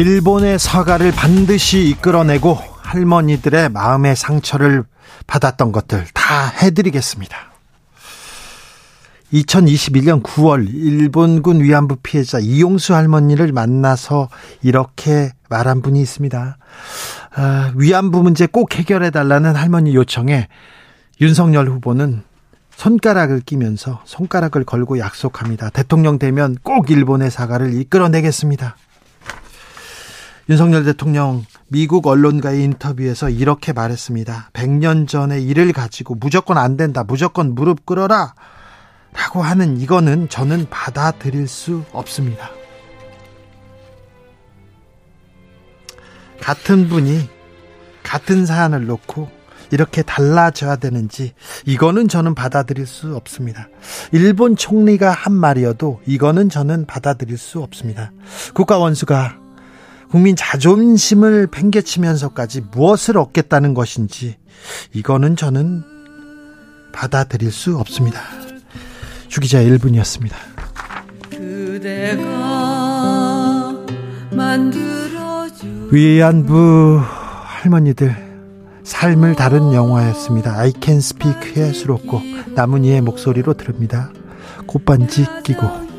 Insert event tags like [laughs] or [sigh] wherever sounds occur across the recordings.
일본의 사과를 반드시 이끌어내고 할머니들의 마음의 상처를 받았던 것들 다 해드리겠습니다. 2021년 9월 일본군 위안부 피해자 이용수 할머니를 만나서 이렇게 말한 분이 있습니다. 아, 위안부 문제 꼭 해결해 달라는 할머니 요청에 윤석열 후보는 손가락을 끼면서 손가락을 걸고 약속합니다. 대통령 되면 꼭 일본의 사과를 이끌어내겠습니다. 윤석열 대통령 미국 언론과의 인터뷰에서 이렇게 말했습니다. 100년 전의 일을 가지고 무조건 안 된다. 무조건 무릎 꿇어라. 라고 하는 이거는 저는 받아들일 수 없습니다. 같은 분이 같은 사안을 놓고 이렇게 달라져야 되는지 이거는 저는 받아들일 수 없습니다. 일본 총리가 한 말이어도 이거는 저는 받아들일 수 없습니다. 국가 원수가 국민 자존심을 팽개치면서까지 무엇을 얻겠다는 것인지 이거는 저는 받아들일 수 없습니다. 주기자 1분이었습니다. 위안부 할머니들 삶을 다룬 영화였습니다. I Can Speak의 수록곡 나문희의 목소리로 들읍니다. 꽃반지 끼고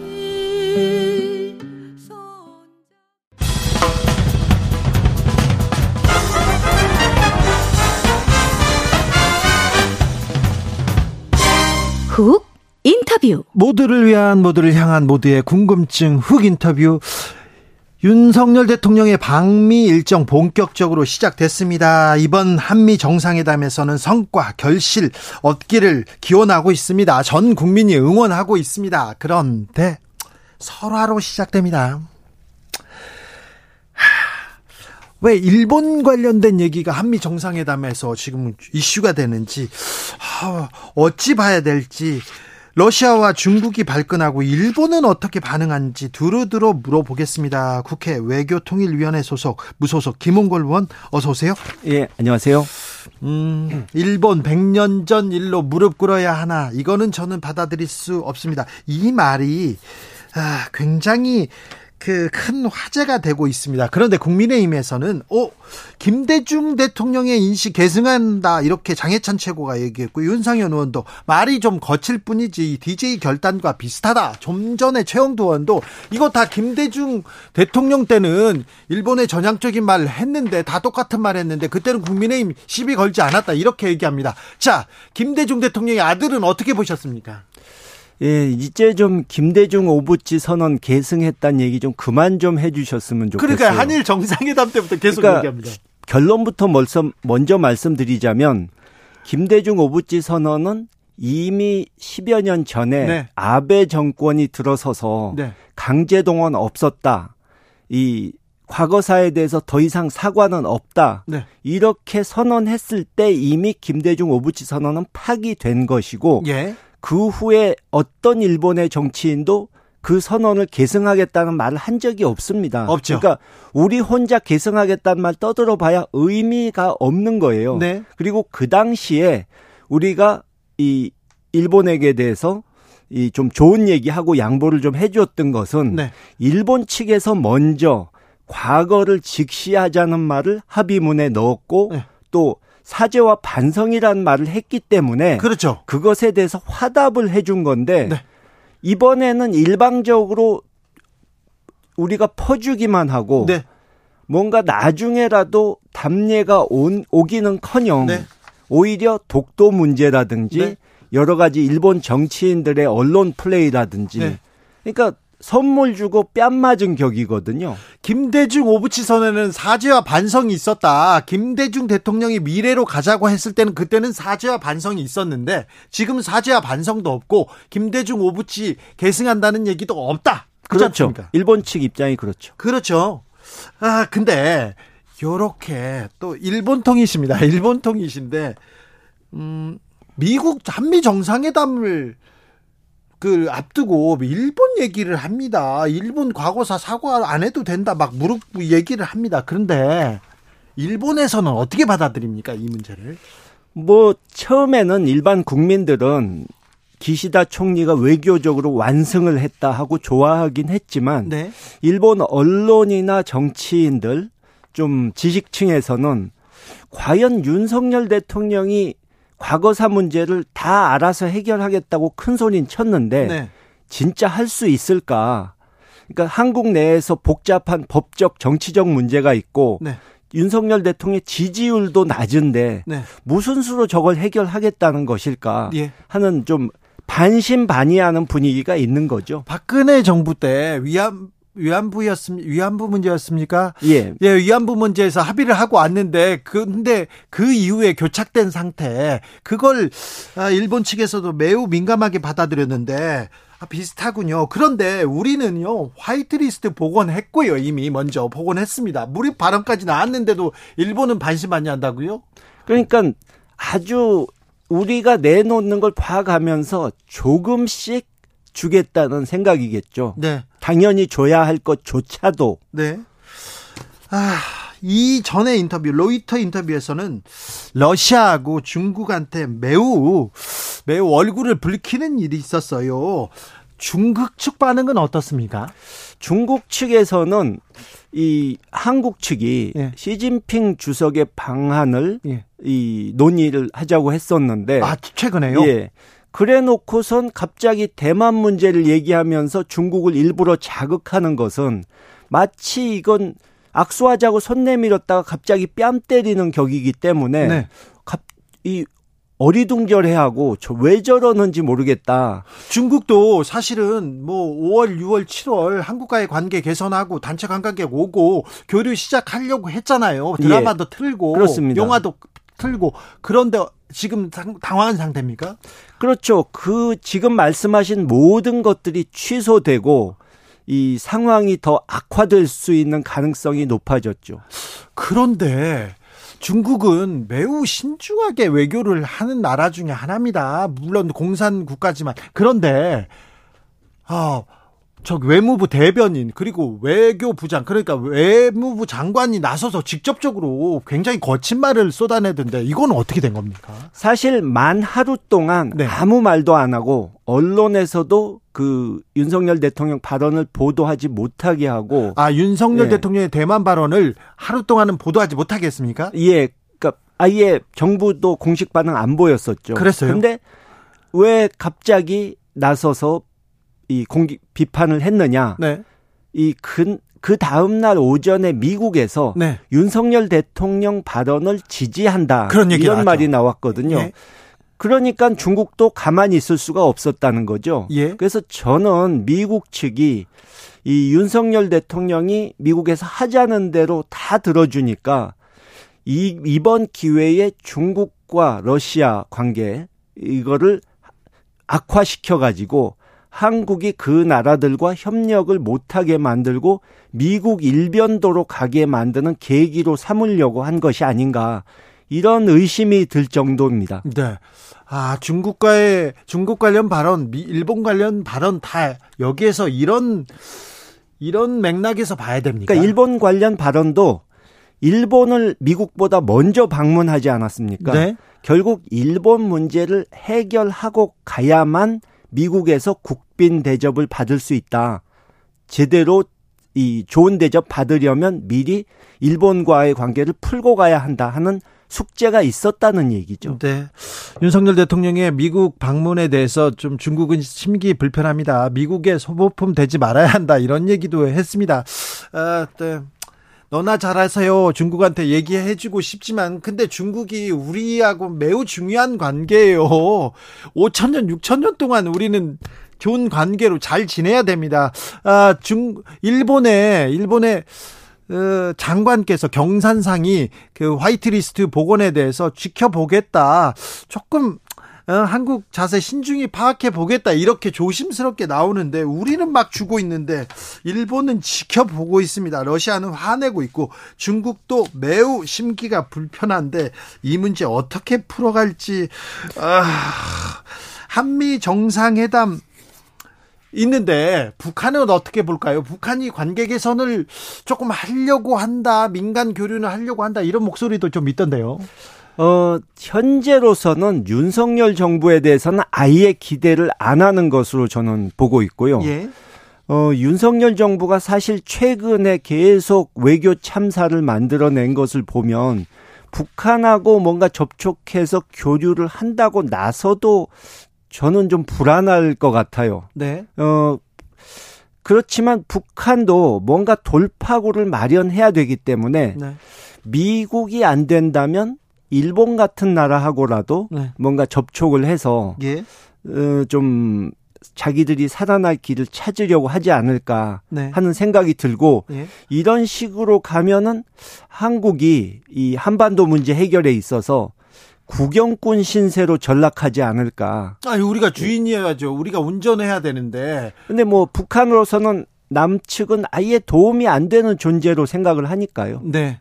훅 인터뷰 모두를 위한 모두를 향한 모두의 궁금증 훅 인터뷰 윤석열 대통령의 방미 일정 본격적으로 시작됐습니다. 이번 한미 정상회담에서는 성과, 결실 얻기를 기원하고 있습니다. 전 국민이 응원하고 있습니다. 그런데 설화로 시작됩니다. 왜 일본 관련된 얘기가 한미 정상회담에서 지금 이슈가 되는지 어찌 봐야 될지 러시아와 중국이 발끈하고 일본은 어떻게 반응한지 두루두루 물어보겠습니다. 국회 외교통일위원회 소속 무소속 김홍걸 의원 어서 오세요. 예, 안녕하세요. 음, 일본 100년 전 일로 무릎 꿇어야 하나 이거는 저는 받아들일 수 없습니다. 이 말이 아, 굉장히 그 큰 화제가 되고 있습니다. 그런데 국민의힘에서는 어 김대중 대통령의 인식 계승한다 이렇게 장해찬 최고가 얘기했고 윤상현 의원도 말이 좀 거칠 뿐이지 DJ 결단과 비슷하다. 좀 전에 최영도 의원도 이거 다 김대중 대통령 때는 일본의 전향적인 말을 했는데 다 똑같은 말 했는데 그때는 국민의힘 시비 걸지 않았다 이렇게 얘기합니다. 자 김대중 대통령의 아들은 어떻게 보셨습니까? 예, 이제 좀 김대중 오부치 선언 계승했다는 얘기 좀 그만 좀 해주셨으면 좋겠어요. 그러니까 한일 정상회담 때부터 계속 그러니까 얘기합니다. 결론부터 먼저, 먼저 말씀드리자면 김대중 오부치 선언은 이미 10여 년 전에 네. 아베 정권이 들어서서 네. 강제 동원 없었다. 이 과거사에 대해서 더 이상 사과는 없다. 네. 이렇게 선언했을 때 이미 김대중 오부치 선언은 파기된 것이고 예. 그 후에 어떤 일본의 정치인도 그 선언을 계승하겠다는 말을 한 적이 없습니다. 없죠. 그러니까 우리 혼자 계승하겠다는 말 떠들어 봐야 의미가 없는 거예요. 네. 그리고 그 당시에 우리가 이 일본에게 대해서 이 좀 좋은 얘기하고 양보를 좀 해주었던 것은 네. 일본 측에서 먼저 과거를 직시하자는 말을 합의문에 넣었고 네. 또 사죄와 반성이라는 말을 했기 때문에 그렇죠. 그것에 대해서 화답을 해준 건데 네. 이번에는 일방적으로 우리가 퍼주기만 하고 네. 뭔가 나중에라도 담례가 온, 오기는커녕 네. 오히려 독도 문제라든지 네. 여러 가지 일본 정치인들의 언론 플레이라든지 네. 그러니까 선물 주고 뺨 맞은 격이거든요. 김대중 오부치 선언에는 사죄와 반성이 있었다. 김대중 대통령이 미래로 가자고 했을 때는 그때는 사죄와 반성이 있었는데 지금 사죄와 반성도 없고 김대중 오부치 계승한다는 얘기도 없다. 그렇죠. 않습니까? 일본 측 입장이 그렇죠. 그렇죠. 아, 근데 요렇게 또 일본 통이십니다. [laughs] 일본 통이신데 음, 미국 한미 정상회담을 그 앞두고 일본 얘기를 합니다. 일본 과거사 사과 안 해도 된다 막 무릎 얘기를 합니다. 그런데 일본에서는 어떻게 받아들입니까 이 문제를? 뭐 처음에는 일반 국민들은 기시다 총리가 외교적으로 완승을 했다 하고 좋아하긴 했지만 네. 일본 언론이나 정치인들 좀 지식층에서는 과연 윤석열 대통령이 과거사 문제를 다 알아서 해결하겠다고 큰 소리는 쳤는데 네. 진짜 할 수 있을까? 그러니까 한국 내에서 복잡한 법적 정치적 문제가 있고 네. 윤석열 대통령의 지지율도 낮은데 네. 무슨 수로 저걸 해결하겠다는 것일까 예. 하는 좀 반신반의하는 분위기가 있는 거죠. 박근혜 정부 때 위안 위안부였습 위안부 문제였습니까? 예. 예, 위안부 문제에서 합의를 하고 왔는데 근데 그 이후에 교착된 상태 그걸 아, 일본 측에서도 매우 민감하게 받아들였는데 아, 비슷하군요. 그런데 우리는요 화이트리스트 복원했고요 이미 먼저 복원했습니다. 무립 발언까지 나왔는데도 일본은 반신반의한다고요? 그러니까 아주 우리가 내놓는 걸 봐가면서 조금씩 주겠다는 생각이겠죠. 네. 당연히 줘야 할 것조차도. 네. 아, 이 전에 인터뷰, 로이터 인터뷰에서는 러시아하고 중국한테 매우, 매우 얼굴을 붉히는 일이 있었어요. 중국 측 반응은 어떻습니까? 중국 측에서는 이 한국 측이 예. 시진핑 주석의 방한을 예. 이 논의를 하자고 했었는데 아 최근에요? 예. 그래 놓고선 갑자기 대만 문제를 얘기하면서 중국을 일부러 자극하는 것은 마치 이건 악수하자고 손 내밀었다가 갑자기 뺨 때리는 격이기 때문에 네. 갑, 이 어리둥절해하고 저 왜 저러는지 모르겠다. 중국도 사실은 뭐 5월, 6월, 7월 한국과의 관계 개선하고 단체 관광객 오고 교류 시작하려고 했잖아요. 드라마도 예. 틀고 그렇습니다. 영화도 틀고 그런데 지금 당황한 상태입니까? 그렇죠. 그 지금 말씀하신 모든 것들이 취소되고 이 상황이 더 악화될 수 있는 가능성이 높아졌죠. 그런데 중국은 매우 신중하게 외교를 하는 나라 중에 하나입니다. 물론 공산 국가지만 그런데 아, 저 외무부 대변인 그리고 외교부장 그러니까 외무부 장관이 나서서 직접적으로 굉장히 거친 말을 쏟아내던데 이건 어떻게 된 겁니까? 사실 만 하루 동안 네. 아무 말도 안 하고 언론에서도 그 윤석열 대통령 발언을 보도하지 못하게 하고 아 윤석열 네. 대통령의 대만 발언을 하루 동안은 보도하지 못하게 했습니까? 예. 그러니까 아예 정부도 공식 반응 안 보였었죠. 그랬어요. 근데 왜 갑자기 나서서 이 공기 비판을 했느냐? 네. 이그 그 다음 날 오전에 미국에서 네. 윤석열 대통령 발언을 지지한다. 그런 이런 나왔죠. 말이 나왔거든요. 예. 그러니까 중국도 가만히 있을 수가 없었다는 거죠. 예. 그래서 저는 미국 측이 이 윤석열 대통령이 미국에서 하자는 대로 다 들어주니까 이 이번 기회에 중국과 러시아 관계 이거를 악화시켜 가지고 한국이 그 나라들과 협력을 못하게 만들고 미국 일변도로 가게 만드는 계기로 삼으려고 한 것이 아닌가 이런 의심이 들 정도입니다. 네. 아, 중국과의 중국 관련 발언, 일본 관련 발언 다 여기에서 이런 이런 맥락에서 봐야 됩니까? 그러니까 일본 관련 발언도 일본을 미국보다 먼저 방문하지 않았습니까? 네. 결국 일본 문제를 해결하고 가야만 미국에서 국빈 대접을 받을 수 있다. 제대로 이 좋은 대접 받으려면 미리 일본과의 관계를 풀고 가야 한다 하는 숙제가 있었다는 얘기죠. 네. 윤석열 대통령의 미국 방문에 대해서 좀 중국은 심기 불편합니다. 미국의 소모품 되지 말아야 한다 이런 얘기도 했습니다. 아, 네. 너나 잘하세요. 중국한테 얘기해주고 싶지만, 근데 중국이 우리하고 매우 중요한 관계예요. 5천 년, 6천 년 동안 우리는 좋은 관계로 잘 지내야 됩니다. 아, 중, 일본의, 일본의, 어, 장관께서 경산상이 그 화이트리스트 복원에 대해서 지켜보겠다. 조금 어, 한국 자세 신중히 파악해 보겠다 이렇게 조심스럽게 나오는데 우리는 막 주고 있는데 일본은 지켜보고 있습니다. 러시아는 화내고 있고 중국도 매우 심기가 불편한데 이 문제 어떻게 풀어갈지 아, 한미 정상회담 있는데 북한은 어떻게 볼까요? 북한이 관계 개선을 조금 하려고 한다, 민간 교류는 하려고 한다 이런 목소리도 좀 있던데요. 어, 현재로서는 윤석열 정부에 대해서는 아예 기대를 안 하는 것으로 저는 보고 있고요. 예. 어, 윤석열 정부가 사실 최근에 계속 외교 참사를 만들어낸 것을 보면 북한하고 뭔가 접촉해서 교류를 한다고 나서도 저는 좀 불안할 것 같아요. 네. 어, 그렇지만 북한도 뭔가 돌파구를 마련해야 되기 때문에 네. 미국이 안 된다면 일본 같은 나라하고라도 네. 뭔가 접촉을 해서 예. 어, 좀 자기들이 살아날 길을 찾으려고 하지 않을까 네. 하는 생각이 들고 예. 이런 식으로 가면은 한국이 이 한반도 문제 해결에 있어서 구경꾼 신세로 전락하지 않을까. 아니 우리가 주인이어야죠. 우리가 운전해야 되는데. 근데 뭐 북한으로서는 남측은 아예 도움이 안 되는 존재로 생각을 하니까요. 네.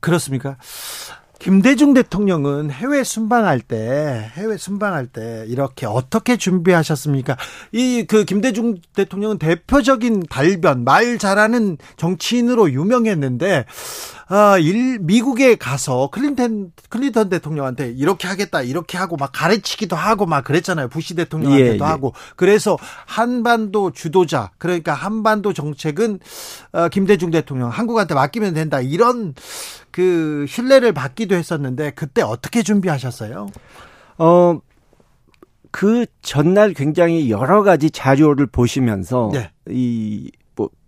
그렇습니까? 김대중 대통령은 해외 순방할 때 해외 순방할 때 이렇게 어떻게 준비하셨습니까? 이 그 김대중 대통령은 대표적인 발변 말 잘하는 정치인으로 유명했는데 아, 일, 미국에 가서 클린턴, 클린턴 대통령한테 이렇게 하겠다, 이렇게 하고 막 가르치기도 하고 막 그랬잖아요. 부시 대통령한테도 예, 예. 하고. 그래서 한반도 주도자, 그러니까 한반도 정책은 어, 김대중 대통령, 한국한테 맡기면 된다. 이런 그 신뢰를 받기도 했었는데 그때 어떻게 준비하셨어요? 어, 그 전날 굉장히 여러 가지 자료를 보시면서 네. 이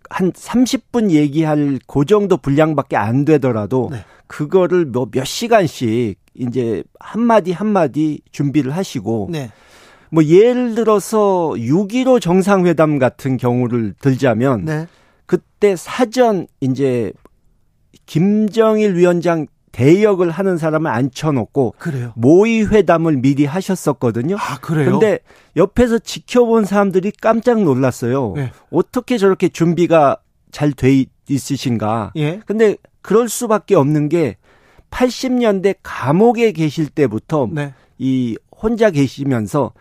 한 30분 얘기할 그 정도 분량밖에 안 되더라도 네. 그거를 뭐 몇 시간씩 이제 한마디 한마디 준비를 하시고 네. 뭐 예를 들어서 6.15 정상회담 같은 경우를 들자면 네. 그때 사전 이제 김정일 위원장 대역을 하는 사람을 앉혀놓고 그래요. 모의 회담을 미리 하셨었거든요. 아 그래요? 근데 옆에서 지켜본 사람들이 깜짝 놀랐어요. 네. 어떻게 저렇게 준비가 잘 돼 있으신가? 예. 근데 그럴 수밖에 없는 게 80년대 감옥에 계실 때부터 네. 이 혼자 계시면서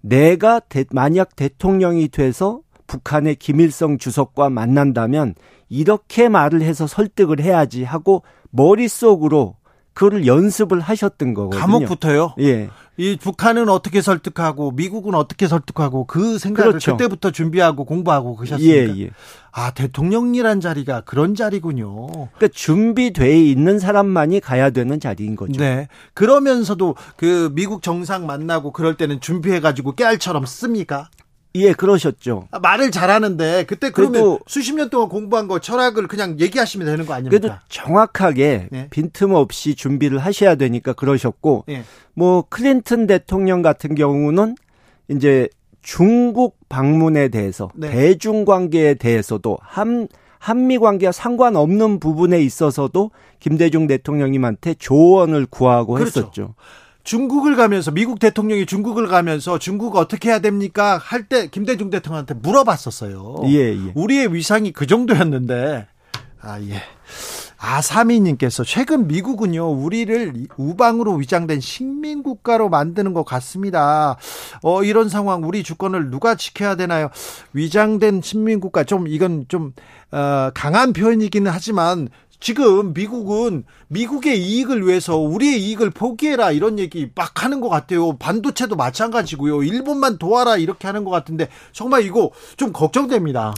내가 대, 만약 대통령이 돼서 북한의 김일성 주석과 만난다면 이렇게 말을 해서 설득을 해야지 하고 머릿속으로 그거를 연습을 하셨던 거거든요. 감옥부터요? 예. 이 북한은 어떻게 설득하고 미국은 어떻게 설득하고 그 생각을 그렇죠. 그때부터 준비하고 공부하고 그러셨습니까? 예, 예. 아 대통령이란 자리가 그런 자리군요. 그러니까 준비돼 있는 사람만이 가야 되는 자리인 거죠. 네. 그러면서도 그 미국 정상 만나고 그럴 때는 준비해 가지고 깨알처럼 씁니까? 예, 그러셨죠. 아, 말을 잘하는데 그때 그러면 수십 년 동안 공부한 거 철학을 그냥 얘기하시면 되는 거 아닙니까? 그래도 정확하게 네. 빈틈없이 준비를 하셔야 되니까 그러셨고 네. 뭐 클린턴 대통령 같은 경우는 이제 중국 방문에 대해서 네. 대중 관계에 대해서도 한 한미 관계와 상관없는 부분에 있어서도 김대중 대통령님한테 조언을 구하고 그렇죠. 했었죠. 중국을 가면서 미국 대통령이 중국을 가면서 중국 어떻게 해야 됩니까? 할 때 김대중 대통령한테 물어봤었어요. 예, 예. 우리의 위상이 그 정도였는데 아 예. 아사미님께서 최근 미국은요 우리를 우방으로 위장된 식민 국가로 만드는 것 같습니다. 어 이런 상황 우리 주권을 누가 지켜야 되나요? 위장된 식민 국가 좀 이건 좀 어, 강한 표현이기는 하지만 지금 미국은 미국의 이익을 위해서 우리의 이익을 포기해라 이런 얘기 막 하는 것 같아요. 반도체도 마찬가지고요. 일본만 도와라 이렇게 하는 것 같은데 정말 이거 좀 걱정됩니다.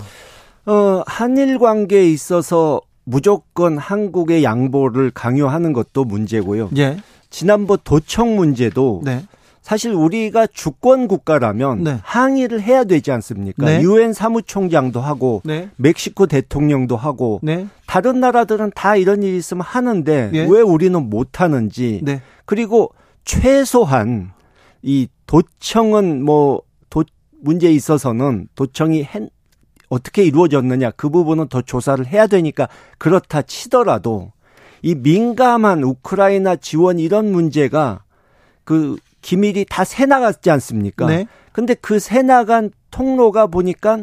어, 한일 관계에 있어서 무조건 한국의 양보를 강요하는 것도 문제고요. 예. 지난번 도청 문제도 네. 사실 우리가 주권 국가라면 네. 항의를 해야 되지 않습니까? 네. 유엔 사무총장도 하고 네. 멕시코 대통령도 하고 네. 다른 나라들은 다 이런 일이 있으면 하는데 예. 왜 우리는 못 하는지 네. 그리고 최소한 이 도청은 뭐 도 문제에 있어서는 도청이 한, 어떻게 이루어졌느냐 그 부분은 더 조사를 해야 되니까 그렇다 치더라도 이 민감한 우크라이나 지원 이런 문제가 그 기밀이 다 새 나갔지 않습니까? 네. 근데 그 새 나간 통로가 보니까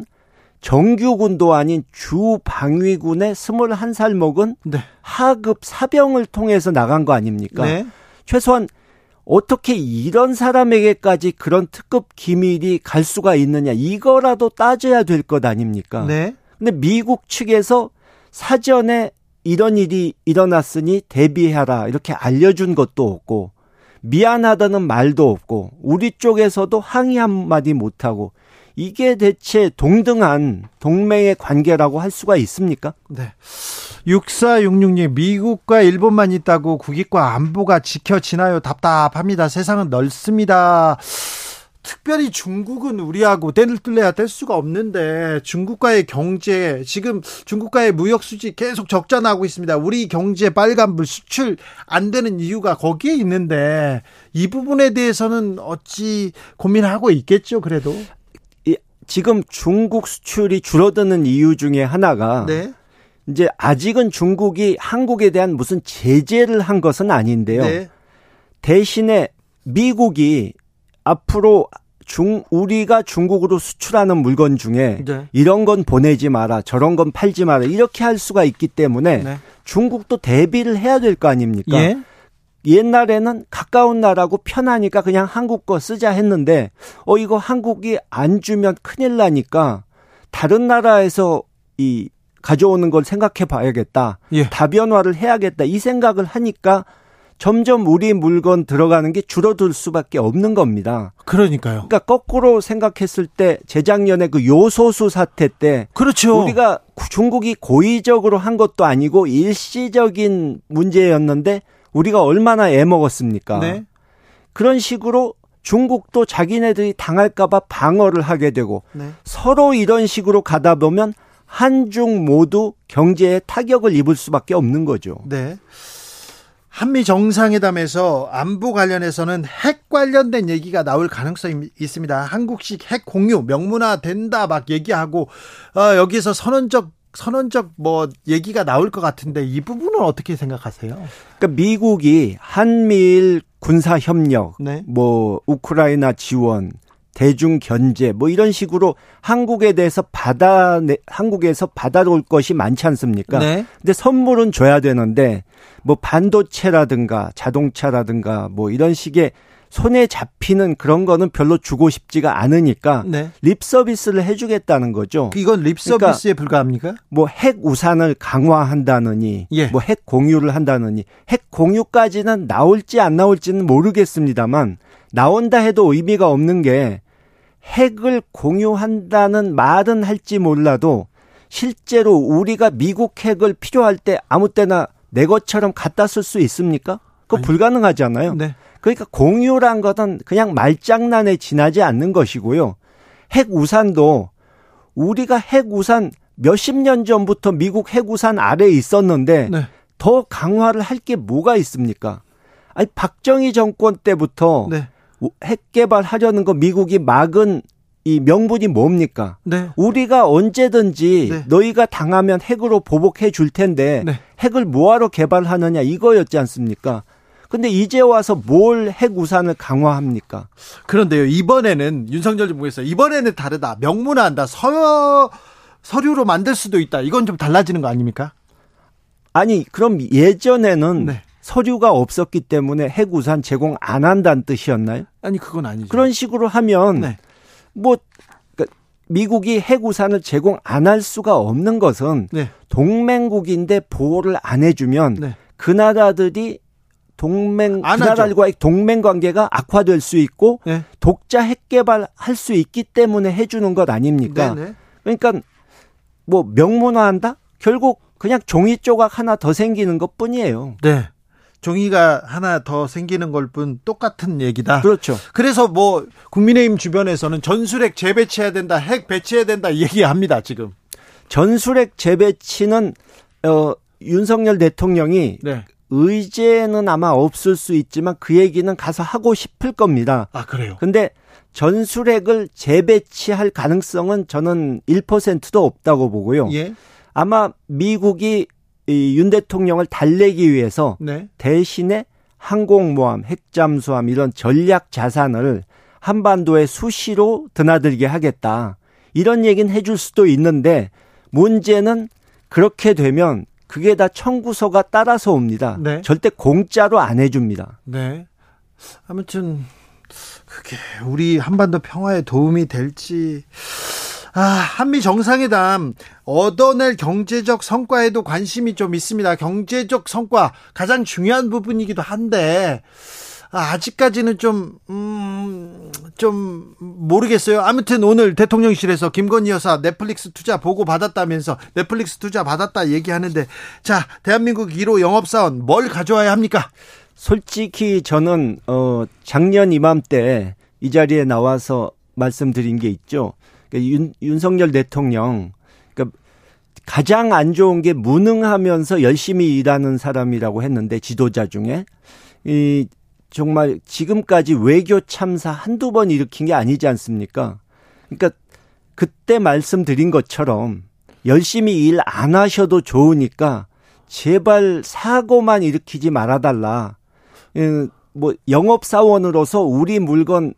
정규군도 아닌 주방위군의 21살 먹은 네. 하급 사병을 통해서 나간 거 아닙니까? 네. 최소한 어떻게 이런 사람에게까지 그런 특급 기밀이 갈 수가 있느냐 이거라도 따져야 될 것 아닙니까? 네. 근데 미국 측에서 사전에 이런 일이 일어났으니 대비해라 이렇게 알려준 것도 없고 미안하다는 말도 없고 우리 쪽에서도 항의 한마디 못하고 이게 대체 동등한 동맹의 관계라고 할 수가 있습니까? 네. 6466님, 미국과 일본만 있다고 국익과 안보가 지켜지나요? 답답합니다. 세상은 넓습니다. 특별히 중국은 우리하고 뗄 뚫려야 뗄 수가 없는데 중국과의 경제 지금 중국과의 무역 수지 계속 적자 나고 있습니다. 우리 경제 빨간불 수출 안 되는 이유가 거기에 있는데 이 부분에 대해서는 어찌 고민하고 있겠죠. 그래도 지금 중국 수출이 줄어드는 이유 중에 하나가 네. 이제 아직은 중국이 한국에 대한 무슨 제재를 한 것은 아닌데요. 네. 대신에 미국이 앞으로 중 우리가 중국으로 수출하는 물건 중에 네. 이런 건 보내지 마라, 저런 건 팔지 마라 이렇게 할 수가 있기 때문에 네. 중국도 대비를 해야 될 거 아닙니까? 예? 옛날에는 가까운 나라고 편하니까 그냥 한국 거 쓰자 했는데 어 이거 한국이 안 주면 큰일 나니까 다른 나라에서 이 가져오는 걸 생각해 봐야겠다. 예. 다변화를 해야겠다. 이 생각을 하니까 점점 우리 물건 들어가는 게 줄어들 수밖에 없는 겁니다. 그러니까요. 그러니까 거꾸로 생각했을 때 재작년에 그 요소수 사태 때 그렇죠. 우리가 중국이 고의적으로 한 것도 아니고 일시적인 문제였는데 우리가 얼마나 애먹었습니까? 네. 그런 식으로 중국도 자기네들이 당할까봐 방어를 하게 되고 네. 서로 이런 식으로 가다 보면 한중 모두 경제에 타격을 입을 수밖에 없는 거죠. 네. 한미 정상회담에서 안보 관련해서는 핵 관련된 얘기가 나올 가능성이 있습니다. 한국식 핵 공유 명문화 된다 막 얘기하고 어, 여기서 선언적 선언적 뭐 얘기가 나올 것 같은데 이 부분은 어떻게 생각하세요? 그러니까 미국이 한미일 군사 협력, 네. 뭐 우크라이나 지원, 대중 견제 뭐 이런 식으로 한국에 대해서 받아 한국에서 받아올 것이 많지 않습니까? 네. 근데 선물은 줘야 되는데 뭐 반도체라든가 자동차라든가 뭐 이런 식의 손에 잡히는 그런 거는 별로 주고 싶지가 않으니까 네. 립 서비스를 해주겠다는 거죠. 이건 립 서비스에 그러니까 불과합니까? 뭐 핵 우산을 강화한다느니, 예. 뭐핵 공유를 한다느니, 핵 공유까지는 나올지 안 나올지는 모르겠습니다만 나온다 해도 의미가 없는 게 핵을 공유한다는 말은 할지 몰라도 실제로 우리가 미국 핵을 필요할 때 아무 때나 내 것처럼 갖다 쓸 수 있습니까? 그거 아니, 불가능하잖아요. 네. 그러니까 공유란 것은 그냥 말장난에 지나지 않는 것이고요. 핵 우산도 우리가 핵 우산 몇십 년 전부터 미국 핵 우산 아래에 있었는데 네. 더 강화를 할 게 뭐가 있습니까? 아니 박정희 정권 때부터 네. 핵 개발하려는 거 미국이 막은 이 명분이 뭡니까? 네. 우리가 언제든지 네. 너희가 당하면 핵으로 보복해 줄 텐데 네. 핵을 뭐하러 개발하느냐 이거였지 않습니까? 근데 이제 와서 뭘 핵 우산을 강화합니까? 그런데요. 이번에는 윤석열 정부에서 이번에는 다르다. 명문화한다. 서 서류로 만들 수도 있다. 이건 좀 달라지는 거 아닙니까? 아니, 그럼 예전에는 네. 서류가 없었기 때문에 핵우산 제공 안 한다는 뜻이었나요? 아니 그건 아니죠. 그런 식으로 하면 네. 뭐 그러니까 미국이 핵우산을 제공 안 할 수가 없는 것은 네. 동맹국인데 보호를 안 해주면 네. 그 나라들이 동맹 그 나라들과의 동맹 관계가 악화될 수 있고 네. 독자 핵 개발할 수 있기 때문에 해주는 것 아닙니까? 네, 네. 그러니까 뭐 명문화한다? 결국 그냥 종이 조각 하나 더 생기는 것 뿐이에요. 네. 종이가 하나 더 생기는 걸 뿐 똑같은 얘기다. 그렇죠. 그래서 뭐 국민의힘 주변에서는 전술핵 재배치해야 된다, 핵 배치해야 된다 얘기합니다 지금. 전술핵 재배치는 어 윤석열 대통령이 네. 의제는 아마 없을 수 있지만 그 얘기는 가서 하고 싶을 겁니다. 아 그래요? 근데 전술핵을 재배치할 가능성은 저는 1%도 없다고 보고요. 예. 아마 미국이 이윤 대통령을 달래기 위해서 네. 대신에 항공모함, 핵잠수함 이런 전략 자산을 한반도에 수시로 드나들게 하겠다. 이런 얘기는 해줄 수도 있는데 문제는 그렇게 되면 그게 다 청구서가 따라서 옵니다. 네. 절대 공짜로 안 해줍니다. 네. 아무튼 그게 우리 한반도 평화에 도움이 될지 아, 한미 정상회담 얻어낼 경제적 성과에도 관심이 좀 있습니다. 경제적 성과 가장 중요한 부분이기도 한데 아, 아직까지는 좀, 음, 좀, 모르겠어요. 아무튼 오늘 대통령실에서 김건희 여사 넷플릭스 투자 보고 받았다면서 넷플릭스 투자 받았다 얘기하는데, 자, 대한민국 1호 영업사원 뭘 가져와야 합니까? 솔직히 저는, 어, 작년 이맘때 이 자리에 나와서 말씀드린 게 있죠. 그러니까 윤, 윤석열 대통령, 그러니까 가장 안 좋은 게 무능하면서 열심히 일하는 사람이라고 했는데 지도자 중에 이 정말 지금까지 외교 참사 한두 번 일으킨 게 아니지 않습니까? 그러니까 그때 말씀드린 것처럼 열심히 일 안 하셔도 좋으니까 제발 사고만 일으키지 말아달라. 뭐 영업사원으로서 우리 물건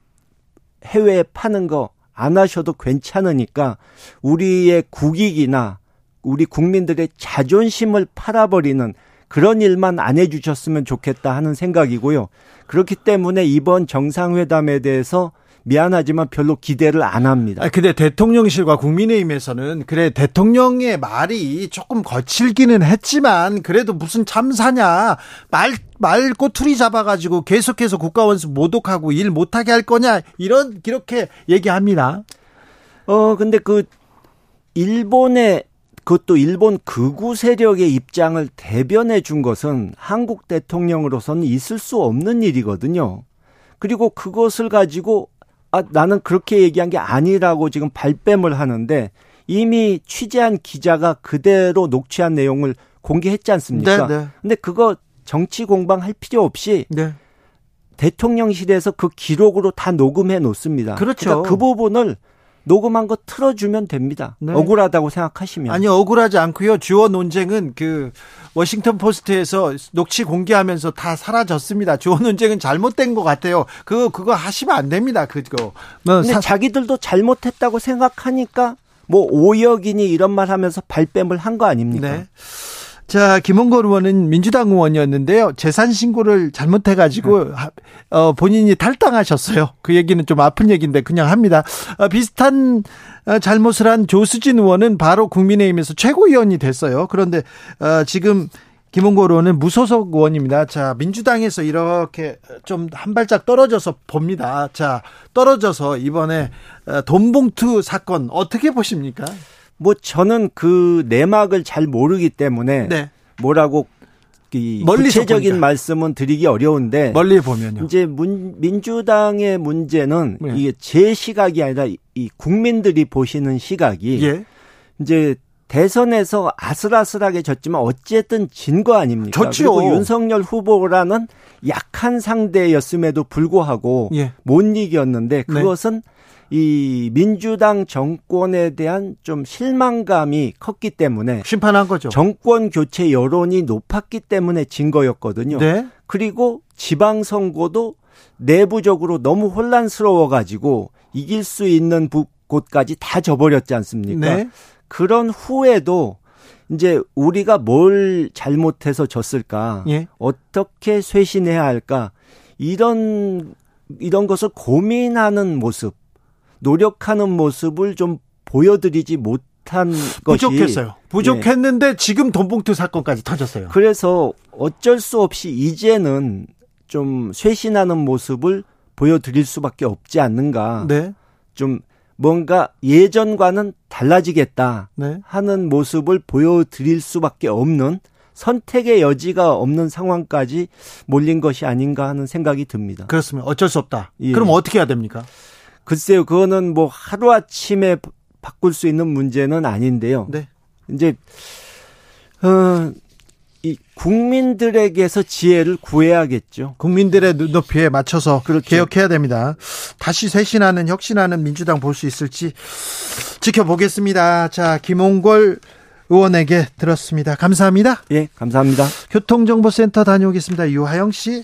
해외에 파는 거 안 하셔도 괜찮으니까 우리의 국익이나 우리 국민들의 자존심을 팔아버리는 그런 일만 안 해주셨으면 좋겠다 하는 생각이고요. 그렇기 때문에 이번 정상회담에 대해서 미안하지만 별로 기대를 안 합니다. 아, 근데 대통령실과 국민의힘에서는 그래 대통령의 말이 조금 거칠기는 했지만 그래도 무슨 참사냐 말 말 꼬투리 잡아가지고 계속해서 국가원수 모독하고 일 못하게 할 거냐 이런 이렇게 얘기합니다. 어 근데 그 일본의 그것도 일본 극우 세력의 입장을 대변해 준 것은 한국 대통령으로서는 있을 수 없는 일이거든요. 그리고 그것을 가지고 아, 나는 그렇게 얘기한 게 아니라고 지금 발뺌을 하는데 이미 취재한 기자가 그대로 녹취한 내용을 공개했지 않습니까? 네, 네. 근데 그거 정치 공방할 필요 없이 네. 대통령실에서 그 기록으로 다 녹음해 놓습니다. 그렇죠. 그러니까 그 부분을 녹음한 거 틀어주면 됩니다. 네. 억울하다고 생각하시면. 아니, 억울하지 않고요. 주어 논쟁은 그 워싱턴 포스트에서 녹취 공개하면서 다 사라졌습니다. 주어 논쟁은 잘못된 것 같아요. 그거, 그거 하시면 안 됩니다. 그거. 뭐 근데 사... 자기들도 잘못했다고 생각하니까 뭐 오역이니 이런 말 하면서 발뺌을 한 거 아닙니까? 네. 자, 김원걸 의원은 민주당 의원이었는데요. 재산 신고를 잘못해 가지고 네. 어, 본인이 탈당하셨어요. 그 얘기는 좀 아픈 얘기인데 그냥 합니다. 어, 비슷한 어, 잘못을 한 조수진 의원은 바로 국민의힘에서 최고위원이 됐어요. 그런데 어, 지금 김원걸 의원은 무소속 의원입니다. 자, 민주당에서 이렇게 좀 한 발짝 떨어져서 봅니다. 자, 떨어져서 이번에 어, 돈봉투 사건 어떻게 보십니까? 뭐 저는 그 내막을 잘 모르기 때문에 네. 뭐라고 이 구체적인 말씀은 드리기 어려운데 멀리 보면요. 이제 문, 민주당의 문제는 네. 이게 제 시각이 아니라 이 국민들이 보시는 시각이 예. 이제 대선에서 아슬아슬하게 졌지만 어쨌든 진 거 아닙니까? 졌죠. 그리고 윤석열 후보라는 약한 상대였음에도 불구하고 예. 못 이겼는데 네. 그것은 네. 이 민주당 정권에 대한 좀 실망감이 컸기 때문에 심판한 거죠. 정권 교체 여론이 높았기 때문에 진 거였거든요. 네. 그리고 지방 선거도 내부적으로 너무 혼란스러워 가지고 이길 수 있는 곳까지 다 져버렸지 않습니까? 네. 그런 후에도 이제 우리가 뭘 잘못해서 졌을까? 예. 어떻게 쇄신해야 할까? 이런 이런 것을 고민하는 모습 노력하는 모습을 좀 보여드리지 못 한 것이 부족했어요. 부족했는데 네. 지금 돈봉투 사건까지 터졌어요. 그래서 어쩔 수 없이 이제는 좀 쇄신하는 모습을 보여드릴 수밖에 없지 않는가. 네. 좀 뭔가 예전과는 달라지겠다 네. 하는 모습을 보여드릴 수밖에 없는 선택의 여지가 없는 상황까지 몰린 것이 아닌가 하는 생각이 듭니다. 그렇습니다. 어쩔 수 없다. 예. 그럼 어떻게 해야 됩니까? 글쎄요, 그거는 뭐 하루아침에 바꿀 수 있는 문제는 아닌데요. 네. 이제, 어, 이 국민들에게서 지혜를 구해야겠죠. 국민들의 눈높이에 맞춰서 그렇죠. 개혁해야 됩니다. 다시 쇄신하는 혁신하는 민주당 볼 수 있을지 지켜보겠습니다. 자, 김홍걸 의원에게 들었습니다. 감사합니다. 예, 감사합니다. 교통정보센터 다녀오겠습니다. 유하영 씨.